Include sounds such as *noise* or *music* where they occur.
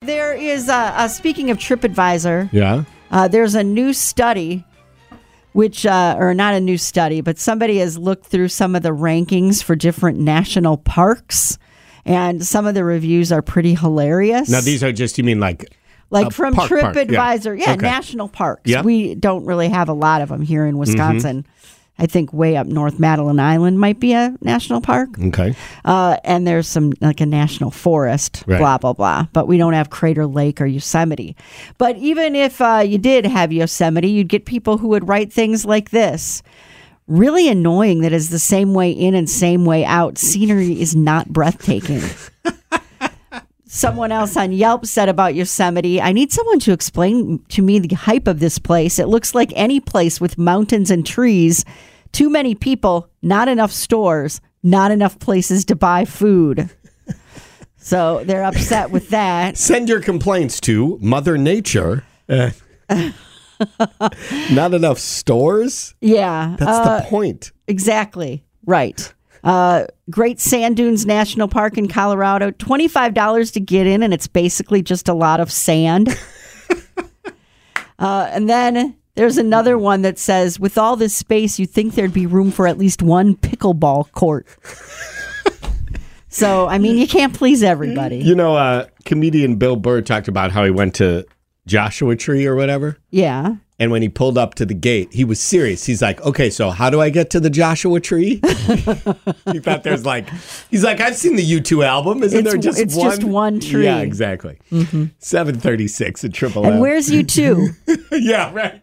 There is, uh, uh, speaking of TripAdvisor, Yeah. uh, there's a new study, which, uh, or not a new study, but somebody has looked through some of the rankings for different national parks, and some of the reviews are pretty hilarious. Now these are just you mean like like a from park, park, yeah. TripAdvisor, yeah, Okay. national parks. Yeah. We don't really have a lot of them here in Wisconsin. Mm-hmm. I think way up north, Madeline Island might be a national park. okay. Uh, and there's some like a national forest, Right. blah blah blah. But we don't have Crater Lake or Yosemite. But even if uh, you did have Yosemite, you'd get people who would write things like this. Really annoying that is the same way in and same way out. Scenery is not breathtaking. *laughs* Someone else on Yelp said about Yosemite, I need someone to explain to me the hype of this place. It looks like any place with mountains and trees, too many people, not enough stores, not enough places to buy food. So they're upset with that. *laughs* Send your complaints to Mother Nature. Uh, *laughs* not enough stores. Yeah. That's uh, the point. Exactly. Right. Uh, Great Sand Dunes National Park in Colorado, $25 to get in, and it's basically just a lot of sand. *laughs* uh, and then there's another one that says, with all this space, you'd think there'd be room for at least one pickleball court. *laughs* so, I mean, you can't please everybody. You know, uh, comedian Bill Burr talked about how he went to Joshua Tree or whatever. Yeah. And when he pulled up to the gate, he was serious. He's like, okay, so how do I get to the Joshua tree? *laughs* he thought there's like, he's like, I've seen the U2 album. Isn't It's- there just it's one? just one tree. Yeah, exactly. 736 at Triple And M. where's U2? *laughs* yeah, right.